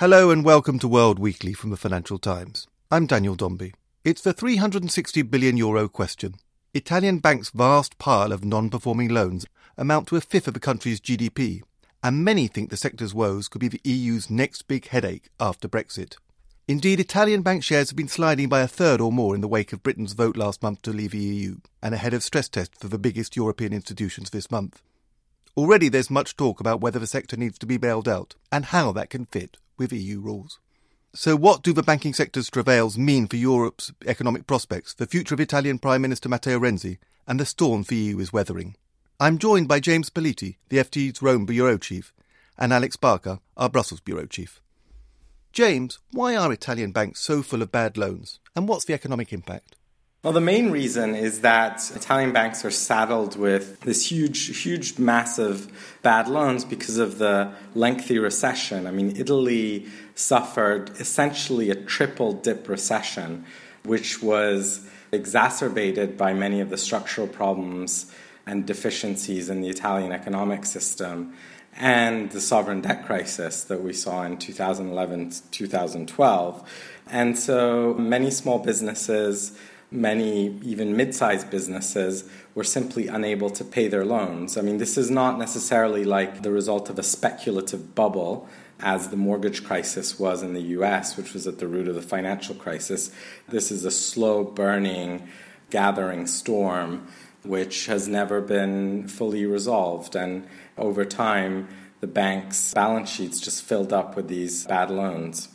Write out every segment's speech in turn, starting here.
Hello and welcome to World Weekly from the Financial Times. I'm Daniel Dombey. It's the 360 billion euro question. Italian banks' vast pile of non performing loans amount to a fifth of the country's GDP, and many think the sector's woes could be the EU's next big headache after Brexit. Indeed, Italian bank shares have been sliding by a third or more in the wake of Britain's vote last month to leave the EU, and ahead of stress tests for the biggest European institutions this month. Already there's much talk about whether the sector needs to be bailed out, and how that can fit with EU rules. So, what do the banking sector's travails mean for Europe's economic prospects, the future of Italian Prime Minister Matteo Renzi, and the storm the EU is weathering? I'm joined by James Politi, the FT's Rome Bureau Chief, and Alex Barker, our Brussels Bureau Chief. James, why are Italian banks so full of bad loans, and what's the economic impact? Well, the main reason is that Italian banks are saddled with this huge, huge, massive bad loans because of the lengthy recession. I mean, Italy suffered essentially a triple dip recession, which was exacerbated by many of the structural problems and deficiencies in the Italian economic system and the sovereign debt crisis that we saw in 2011 2012. And so many small businesses many, even mid sized businesses, were simply unable to pay their loans. I mean, this is not necessarily like the result of a speculative bubble. As the mortgage crisis was in the US, which was at the root of the financial crisis, this is a slow burning, gathering storm which has never been fully resolved. And over time, the bank's balance sheets just filled up with these bad loans.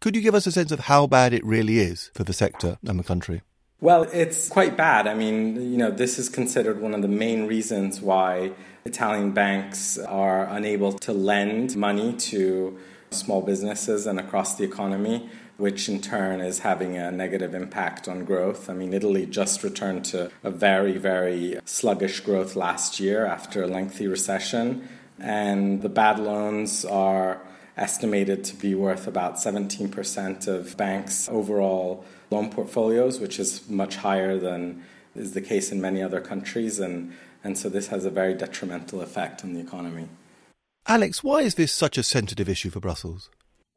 Could you give us a sense of how bad it really is for the sector and the country? Well, it's quite bad. I mean, you know, this is considered one of the main reasons why Italian banks are unable to lend money to small businesses and across the economy, which in turn is having a negative impact on growth. I mean, Italy just returned to a very, very sluggish growth last year after a lengthy recession, and the bad loans are estimated to be worth about 17% of banks' overall loan portfolios, which is much higher than is the case in many other countries. And, and so this has a very detrimental effect on the economy. Alex, why is this such a sensitive issue for Brussels?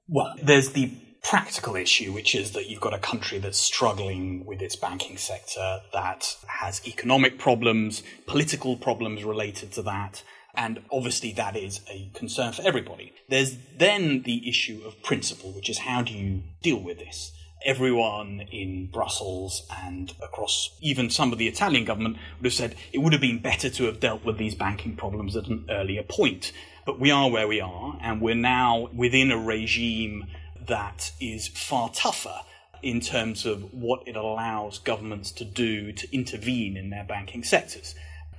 Well, there's the practical issue, which is that you've got a country that's struggling with its banking sector, that has economic problems, political problems related to that, and obviously that is a concern for everybody. There's then the issue of principle, which is how do you deal with this? everyone in Brussels and across even some of the Italian government would have said it would have been better to have dealt with these banking problems at an earlier point. But we are where we are, and we're now within a regime that is far tougher in terms of what it allows governments to do to intervene in their banking sectors.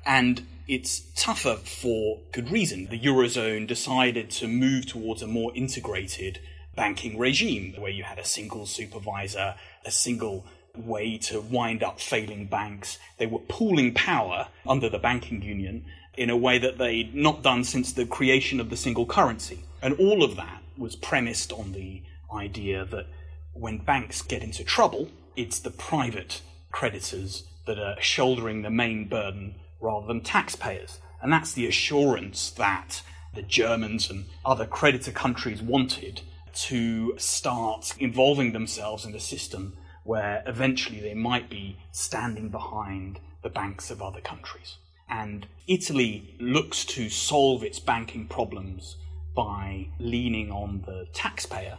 And it's tougher for good reason. The Eurozone decided to move towards a more integrated banking regime, where you had a single supervisor, a single way to wind up failing banks. They were pooling power under the banking union in a way that they'd not done since the creation of the single currency. And all of that was premised on the idea that when banks get into trouble, it's the private creditors that are shouldering the main burden rather than taxpayers. And that's the assurance that the Germans and other creditor countries wanted to start involving themselves in a system where eventually they might be standing behind the banks of other countries. And Italy looks to solve its banking problems by leaning on the taxpayer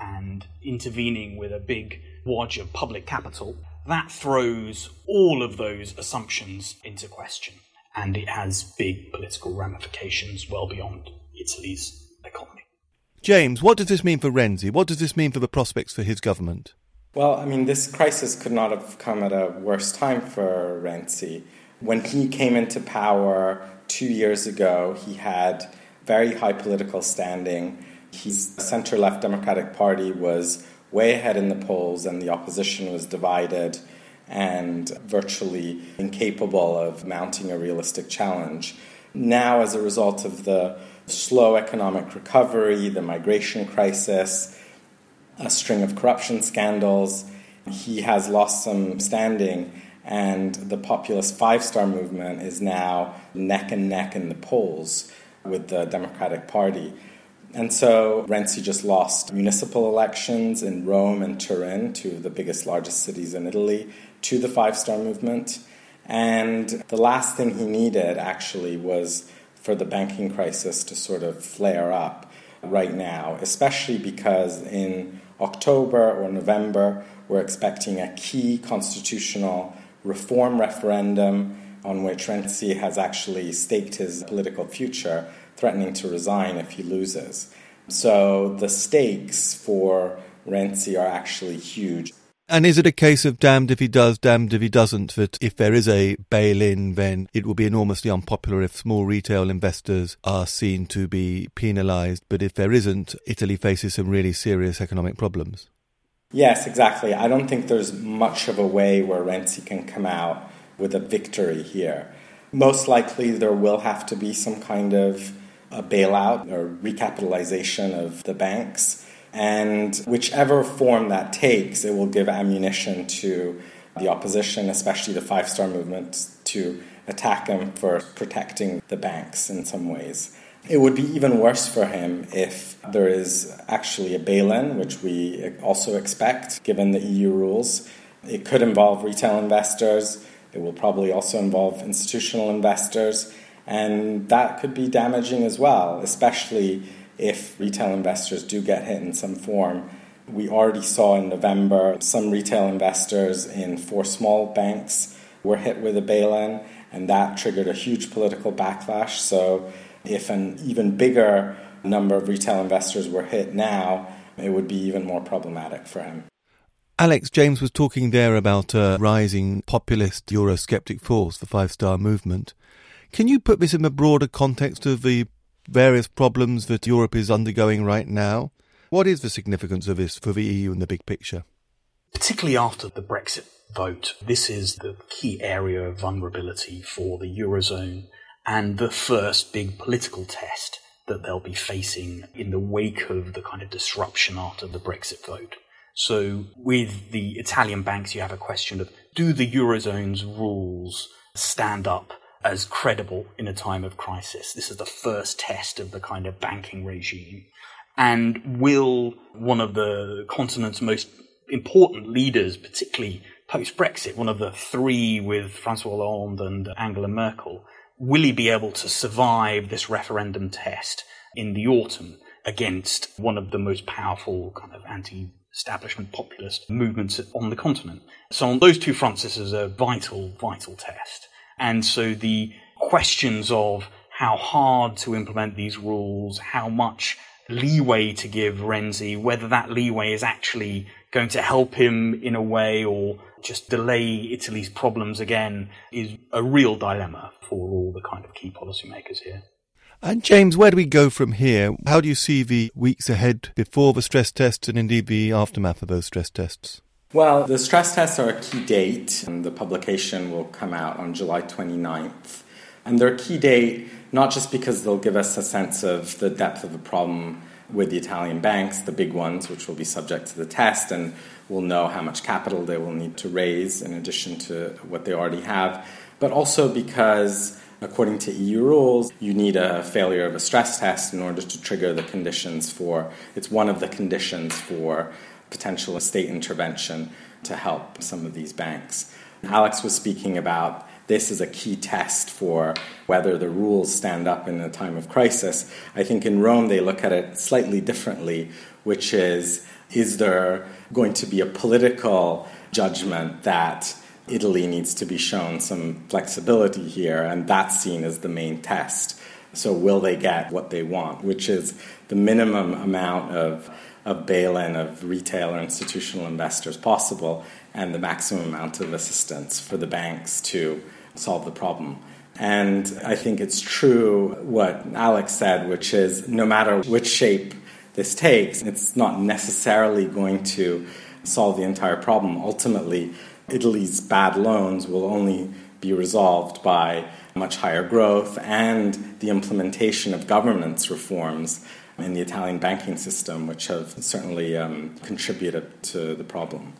and intervening with a big wodge of public capital. That throws all of those assumptions into question, and it has big political ramifications well beyond Italy's economy. James, what does this mean for Renzi? What does this mean for the prospects for his government? Well, I mean, this crisis could not have come at a worse time for Renzi. When he came into power two years ago, he had very high political standing. His center left Democratic Party was way ahead in the polls, and the opposition was divided and virtually incapable of mounting a realistic challenge. Now, as a result of the slow economic recovery, the migration crisis, a string of corruption scandals. He has lost some standing, and the populist Five Star Movement is now neck and neck in the polls with the Democratic Party. And so Renzi just lost municipal elections in Rome and Turin, two of the biggest, largest cities in Italy, to the Five Star Movement. And the last thing he needed actually was for the banking crisis to sort of flare up right now, especially because in October or November, we're expecting a key constitutional reform referendum on which Renzi has actually staked his political future, threatening to resign if he loses. So the stakes for Renzi are actually huge. And is it a case of damned if he does, damned if he doesn't, that if there is a bail in, then it will be enormously unpopular if small retail investors are seen to be penalised, but if there isn't, Italy faces some really serious economic problems? Yes, exactly. I don't think there's much of a way where Renzi can come out with a victory here. Most likely, there will have to be some kind of a bailout or recapitalization of the banks. And whichever form that takes, it will give ammunition to the opposition, especially the Five Star Movement, to attack him for protecting the banks in some ways. It would be even worse for him if there is actually a bail in, which we also expect given the EU rules. It could involve retail investors, it will probably also involve institutional investors, and that could be damaging as well, especially if retail investors do get hit in some form. We already saw in November some retail investors in four small banks were hit with a bail in, and that triggered a huge political backlash. So, if an even bigger number of retail investors were hit now, it would be even more problematic for him. Alex James was talking there about a rising populist Eurosceptic force, the Five Star Movement. Can you put this in the broader context of the various problems that Europe is undergoing right now? What is the significance of this for the EU in the big picture? Particularly after the Brexit vote, this is the key area of vulnerability for the Eurozone and the first big political test that they'll be facing in the wake of the kind of disruption after the Brexit vote. So with the Italian banks, you have a question of do the Eurozone's rules stand up as credible in a time of crisis? This is the first test of the kind of banking regime. And will one of the continent's most important leaders, particularly post Brexit, one of the three with Francois Hollande and Angela Merkel, will he be able to survive this referendum test in the autumn against one of the most powerful kind of anti establishment populist movements on the continent. So on those two fronts, this is a vital, vital test. And so the questions of how hard to implement these rules, how much leeway to give Renzi, whether that leeway is actually going to help him in a way or just delay Italy's problems again is a real dilemma for all the kind of key policymakers here. And James, where do we go from here? How do you see the weeks ahead before the stress tests and indeed the aftermath of those stress tests? Well, the stress tests are a key date, and the publication will come out on July 29th. And they're a key date not just because they'll give us a sense of the depth of the problem with the Italian banks, the big ones, which will be subject to the test, and we'll know how much capital they will need to raise in addition to what they already have, but also because According to EU rules, you need a failure of a stress test in order to trigger the conditions for, it's one of the conditions for potential state intervention to help some of these banks. Alex was speaking about this is a key test for whether the rules stand up in a time of crisis. I think in Rome they look at it slightly differently, which is is there going to be a political judgment that Italy needs to be shown some flexibility here, and that's seen as the main test. So, will they get what they want, which is the minimum amount of, of bail in of retail or institutional investors possible, and the maximum amount of assistance for the banks to solve the problem. And I think it's true what Alex said, which is no matter which shape this takes, it's not necessarily going to solve the entire problem. Ultimately, Italy's bad loans will only be resolved by much higher growth and the implementation of governance reforms in the Italian banking system, which have certainly um, contributed to the problem.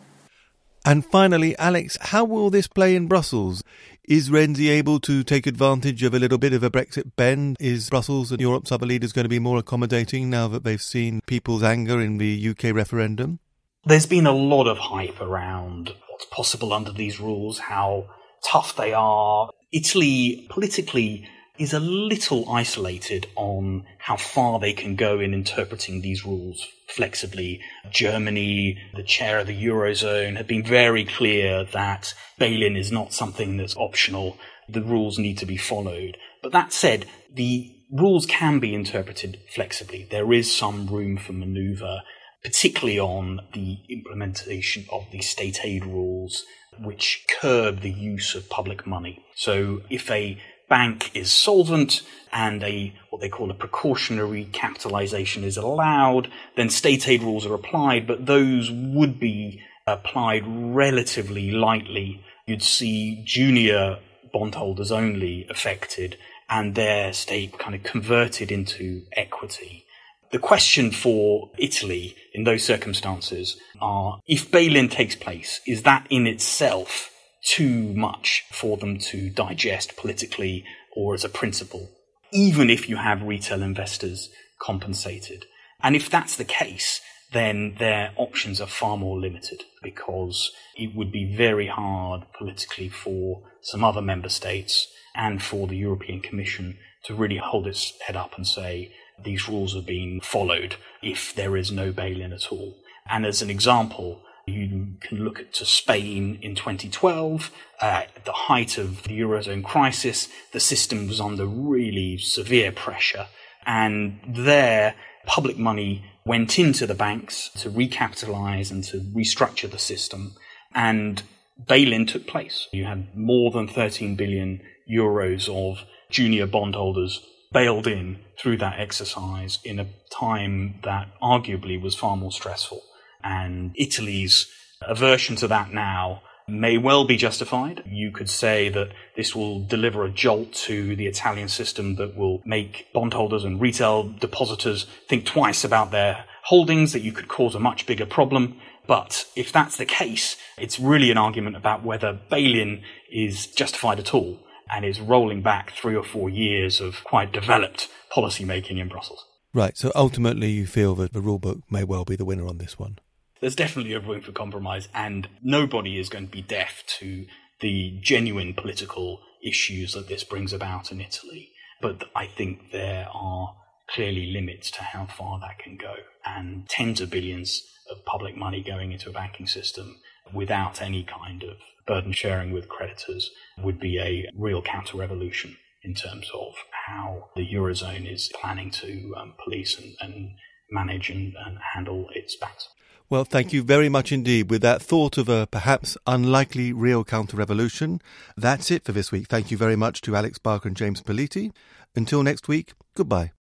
And finally, Alex, how will this play in Brussels? Is Renzi able to take advantage of a little bit of a Brexit bend? Is Brussels and Europe's other leaders going to be more accommodating now that they've seen people's anger in the UK referendum? There's been a lot of hype around what's possible under these rules, how tough they are. Italy politically is a little isolated on how far they can go in interpreting these rules flexibly. Germany, the chair of the Eurozone, have been very clear that bail-in is not something that's optional. The rules need to be followed. But that said, the rules can be interpreted flexibly. There is some room for maneuver, particularly on the implementation of the state aid rules, which curb the use of public money. So if a bank is solvent and a what they call a precautionary capitalization is allowed, then state aid rules are applied, but those would be applied relatively lightly. You'd see junior bondholders only affected and their state kind of converted into equity. The question for Italy in those circumstances are if bail-in takes place, is that in itself too much for them to digest politically or as a principle, even if you have retail investors compensated. And if that's the case, then their options are far more limited because it would be very hard politically for some other member states and for the European Commission to really hold its head up and say these rules are being followed if there is no bail-in at all. And as an example, you can look at to Spain in 2012, uh, at the height of the Eurozone crisis. The system was under really severe pressure. And there, public money went into the banks to recapitalize and to restructure the system. And bail-in took place. You had more than 13 billion euros of junior bondholders bailed in through that exercise in a time that arguably was far more stressful. And Italy's aversion to that now may well be justified. You could say that this will deliver a jolt to the Italian system that will make bondholders and retail depositors think twice about their holdings, that you could cause a much bigger problem. But if that's the case, it's really an argument about whether bail-in is justified at all and is rolling back three or four years of quite developed policy making in Brussels. Right. So ultimately, you feel that the rulebook may well be the winner on this one there's definitely a room for compromise, and nobody is going to be deaf to the genuine political issues that this brings about in Italy. But I think there are clearly limits to how far that can go, and tens of billions of public money going into a banking system without any kind of burden sharing with creditors would be a real counter revolution in terms of how the Eurozone is planning to um, police and, and manage and, and handle its banks. Well, thank you very much indeed. With that thought of a perhaps unlikely real counter revolution, that's it for this week. Thank you very much to Alex Barker and James Politi. Until next week, goodbye.